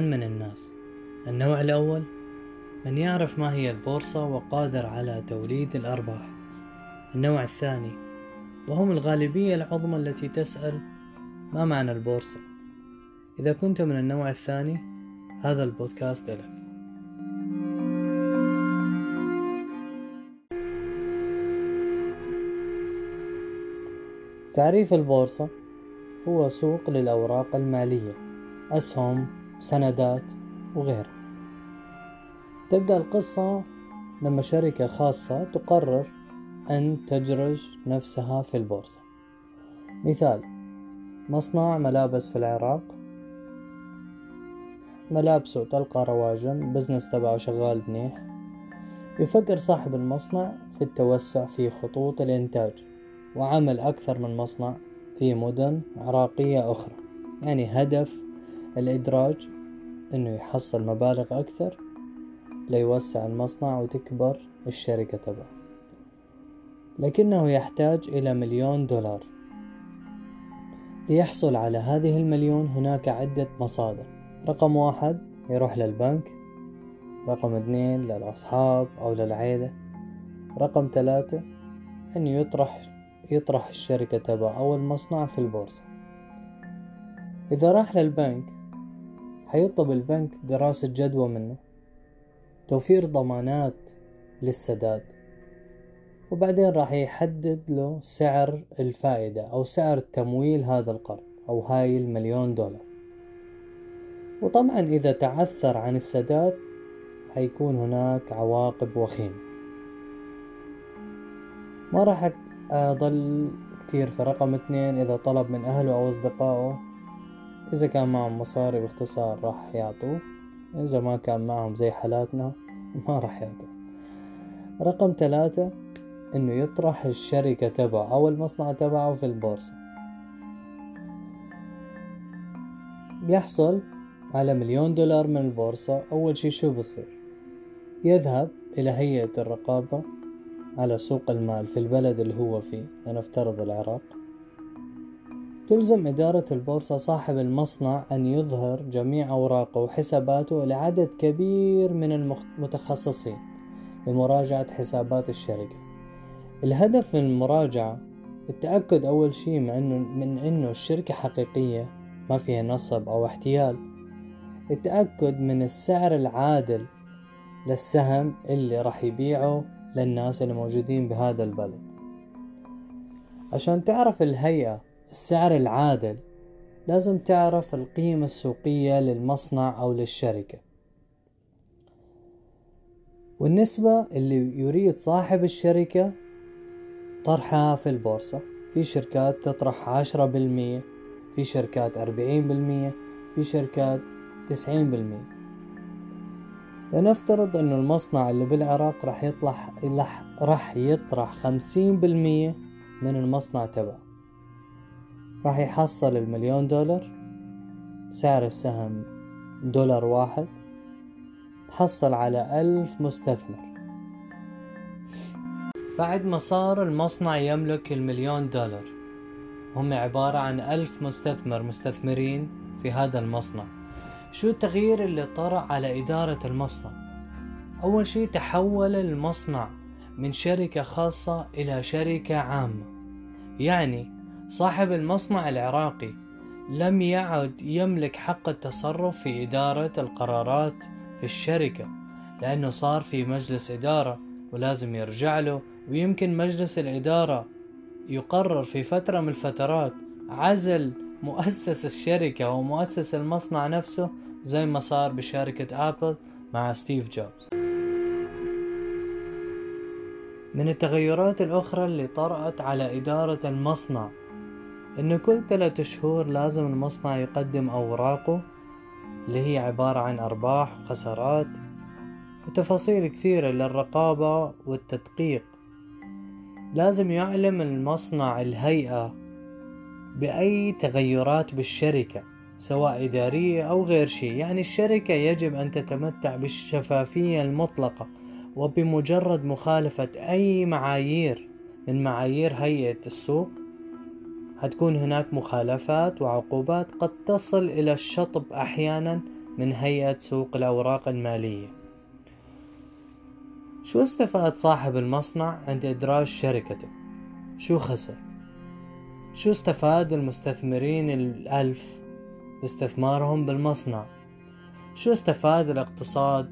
من الناس. النوع الأول من يعرف ما هي البورصة وقادر على توليد الأرباح. النوع الثاني وهم الغالبية العظمى التي تسأل ما معنى البورصة. إذا كنت من النوع الثاني هذا البودكاست لك تعريف البورصة هو سوق للأوراق المالية أسهم سندات وغيرها. تبدأ القصة لما شركة خاصة تقرر أن تجرج نفسها في البورصة. مثال مصنع ملابس في العراق. ملابسه تلقى رواجا بزنس تبعه شغال منيح. يفكر صاحب المصنع في التوسع في خطوط الإنتاج وعمل أكثر من مصنع في مدن عراقية أخرى. يعني هدف الإدراج إنه يحصل مبالغ أكثر ليوسع المصنع وتكبر الشركة تبعه. لكنه يحتاج إلى مليون دولار. ليحصل على هذه المليون هناك عدة مصادر. رقم واحد يروح للبنك. رقم اثنين للأصحاب أو للعيلة. رقم ثلاثة أن يطرح يطرح الشركة تبعه أو المصنع في البورصة. إذا راح للبنك حيطلب البنك دراسة جدوى منه توفير ضمانات للسداد وبعدين راح يحدد له سعر الفائدة أو سعر تمويل هذا القرض أو هاي المليون دولار. وطبعا إذا تعثر عن السداد حيكون هناك عواقب وخيمة. ما راح أضل كتير في رقم اثنين إذا طلب من أهله أو أصدقائه إذا كان معهم مصاري باختصار راح يعطوه إذا ما كان معهم زي حالاتنا ما راح يعطوا. رقم ثلاثة إنه يطرح الشركة تبعه أو المصنع تبعه في البورصة. يحصل على مليون دولار من البورصة. أول شي شو بصير؟ يذهب إلى هيئة الرقابة على سوق المال في البلد اللي هو فيه. لنفترض العراق. تلزم إدارة البورصة صاحب المصنع أن يظهر جميع أوراقه وحساباته لعدد كبير من المتخصصين لمراجعة حسابات الشركة. الهدف من المراجعة التأكد أول شيء من إنه الشركة حقيقية ما فيها نصب أو احتيال. التأكد من السعر العادل للسهم اللي راح يبيعه للناس اللي موجودين بهذا البلد. عشان تعرف الهيئة السعر العادل. لازم تعرف القيمة السوقية للمصنع أو للشركة. والنسبة اللي يريد صاحب الشركة طرحها في البورصة. في شركات تطرح عشرة بالمية في شركات أربعين بالمية في شركات تسعين بالمية. لنفترض إنه المصنع اللي بالعراق راح يطلع راح يطرح خمسين بالمية من المصنع تبعه. راح يحصل المليون دولار. سعر السهم دولار واحد. تحصل على ألف مستثمر. بعد ما صار المصنع يملك المليون دولار هم عبارة عن ألف مستثمر مستثمرين في هذا المصنع. شو التغيير اللي طرأ على إدارة المصنع؟ أول شي تحول المصنع من شركة خاصة إلى شركة عامة. يعني صاحب المصنع العراقي لم يعد يملك حق التصرف في إدارة القرارات في الشركة لأنه صار في مجلس إدارة ولازم يرجع له ويمكن مجلس الإدارة يقرر في فترة من الفترات عزل مؤسس الشركة ومؤسس المصنع نفسه زي ما صار بشركة أبل مع ستيف جوبز. من التغيرات الأخرى اللي طرأت على إدارة المصنع إنه كل ثلاثة شهور لازم المصنع يقدم أوراقه اللي هي عبارة عن أرباح وخسارات وتفاصيل كثيرة للرقابة والتدقيق. لازم يعلم المصنع الهيئة بأي تغيرات بالشركة سواء إدارية أو غير شيء. يعني الشركة يجب أن تتمتع بالشفافية المطلقة وبمجرد مخالفة أي معايير من معايير هيئة السوق. هتكون هناك مخالفات وعقوبات قد تصل إلى الشطب أحيانا من هيئة سوق الأوراق المالية شو استفاد صاحب المصنع عند إدراج شركته؟ شو خسر؟ شو استفاد المستثمرين الألف باستثمارهم بالمصنع؟ شو استفاد الاقتصاد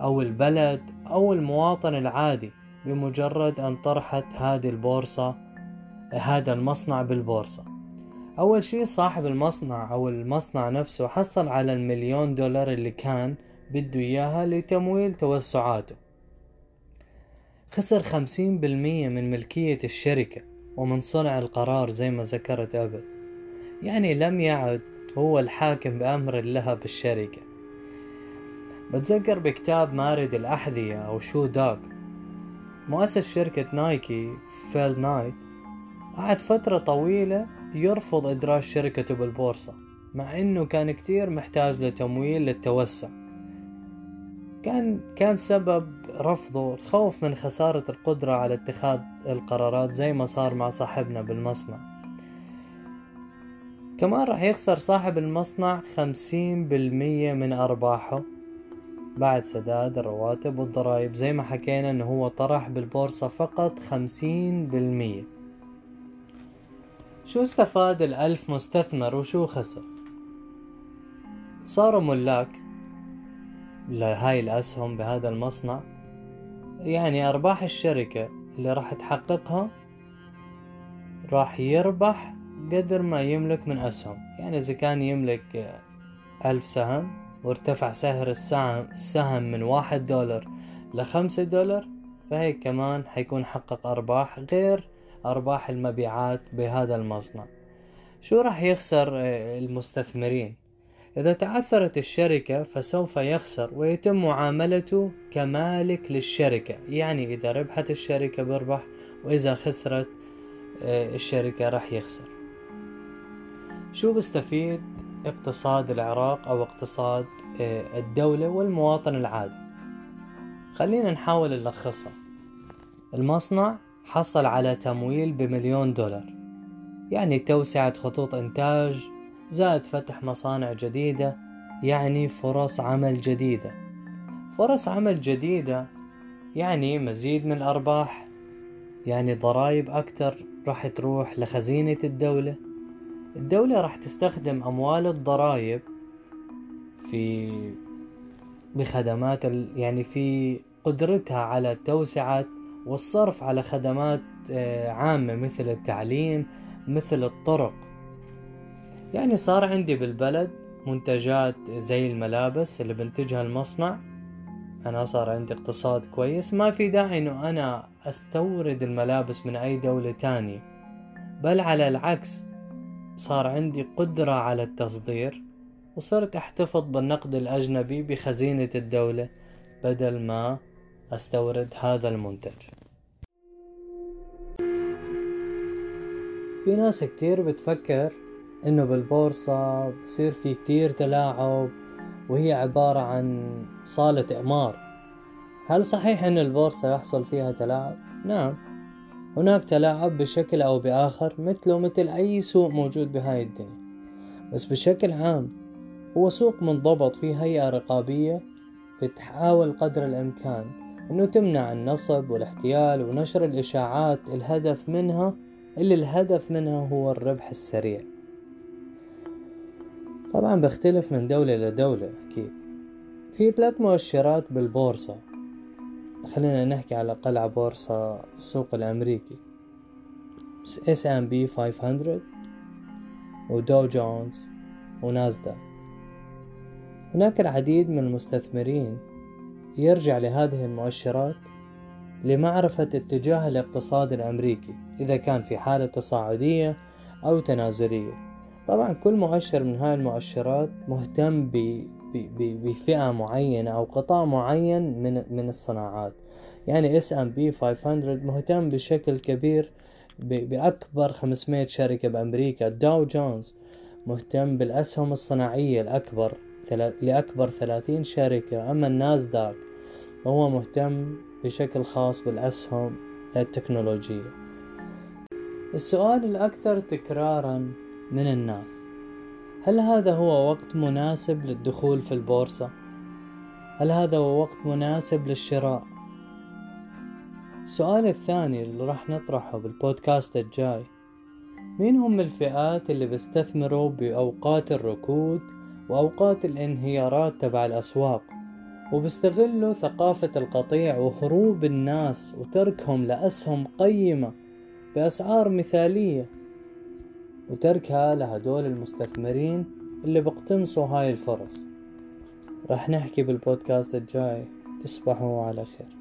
أو البلد أو المواطن العادي بمجرد أن طرحت هذه البورصة هذا المصنع بالبورصة. أول شي صاحب المصنع أو المصنع نفسه حصل على المليون دولار اللي كان بده إياها لتمويل توسعاته. خسر خمسين بالمية من ملكية الشركة ومن صنع القرار زي ما ذكرت قبل. يعني لم يعد هو الحاكم بأمر الله بالشركة. بتذكر بكتاب مارد الأحذية أو Shoe Dog مؤسس شركة نايكي فيل نايت قعد فترة طويلة يرفض إدراج شركته بالبورصة مع إنه كان كتير محتاج لتمويل للتوسع. كان كان سبب رفضه الخوف من خسارة القدرة على اتخاذ القرارات زي ما صار مع صاحبنا بالمصنع. كمان راح يخسر صاحب المصنع خمسين بالمية من أرباحه بعد سداد الرواتب والضرائب. زي ما حكينا إنه هو طرح بالبورصة فقط خمسين بالمية. شو استفاد الألف مستثمر وشو خسر؟ صاروا ملاك لهاي الأسهم بهذا المصنع. يعني أرباح الشركة اللي راح تحققها راح يربح قدر ما يملك من أسهم. يعني إذا كان يملك ألف سهم وارتفع سعر السهم, السهم من واحد دولار لخمسة دولار فهيك كمان حيكون حقق أرباح غير أرباح المبيعات بهذا المصنع. شو راح يخسر المستثمرين؟ إذا تعثرت الشركة فسوف يخسر ويتم معاملته كمالك للشركة. يعني إذا ربحت الشركة بربح وإذا خسرت الشركة راح يخسر. شو بستفيد اقتصاد العراق أو اقتصاد الدولة والمواطن العادي؟ خلينا نحاول نلخصها. المصنع حصل على تمويل بمليون دولار. يعني توسعة خطوط إنتاج زائد فتح مصانع جديدة يعني فرص عمل جديدة. فرص عمل جديدة يعني مزيد من الأرباح يعني ضرائب أكتر راح تروح لخزينة الدولة. الدولة راح تستخدم أموال الضرائب في بخدمات يعني في قدرتها على توسعة والصرف على خدمات عامة مثل التعليم مثل الطرق. يعني صار عندي بالبلد منتجات زي الملابس اللي بنتجها المصنع. أنا صار عندي اقتصاد كويس. ما في داعي إنه أنا أستورد الملابس من أي دولة تانية. بل على العكس صار عندي قدرة على التصدير. وصرت أحتفظ بالنقد الأجنبي بخزينة الدولة بدل ما أستورد هذا المنتج. في ناس كتير بتفكر إنه بالبورصة بصير في كتير تلاعب وهي عبارة عن صالة إقمار. هل صحيح إن البورصة يحصل فيها تلاعب؟ نعم. هناك تلاعب بشكل أو بآخر مثله مثل أي سوق موجود بهاي الدنيا. بس بشكل عام هو سوق منضبط فيه هيئة رقابية بتحاول قدر الإمكان إنه تمنع النصب والاحتيال ونشر الإشاعات الهدف منها اللي الهدف منها هو الربح السريع. طبعا بيختلف من دولة لدولة أكيد. في ثلاث مؤشرات بالبورصة. خلينا نحكي على على بورصة السوق الأمريكي. S&P 500 و Dow Jones و Nasdaq هناك العديد من المستثمرين يرجع لهذه المؤشرات لمعرفة اتجاه الاقتصاد الأمريكي إذا كان في حالة تصاعدية أو تنازلية. طبعا كل مؤشر من هاي المؤشرات مهتم بفئة معينة أو قطاع معين من من الصناعات. يعني S&P 500 مهتم بشكل كبير بأكبر 500 شركة بأمريكا. داو جونز مهتم بالأسهم الصناعية الأكبر لأكبر 30 شركة. أما النازداك هو مهتم بشكل خاص بالأسهم التكنولوجية السؤال الأكثر تكرارا من الناس هل هذا هو وقت مناسب للدخول في البورصة؟ هل هذا هو وقت مناسب للشراء؟ السؤال الثاني اللي راح نطرحه بالبودكاست الجاي مين هم الفئات اللي بيستثمروا بأوقات الركود وأوقات الانهيارات تبع الأسواق وبيستغلوا ثقافة القطيع وهروب الناس وتركهم لأسهم قيمة بأسعار مثالية. وتركها لهدول المستثمرين اللي بقتنصوا هاي الفرص. رح نحكي بالبودكاست الجاي. تصبحوا على خير.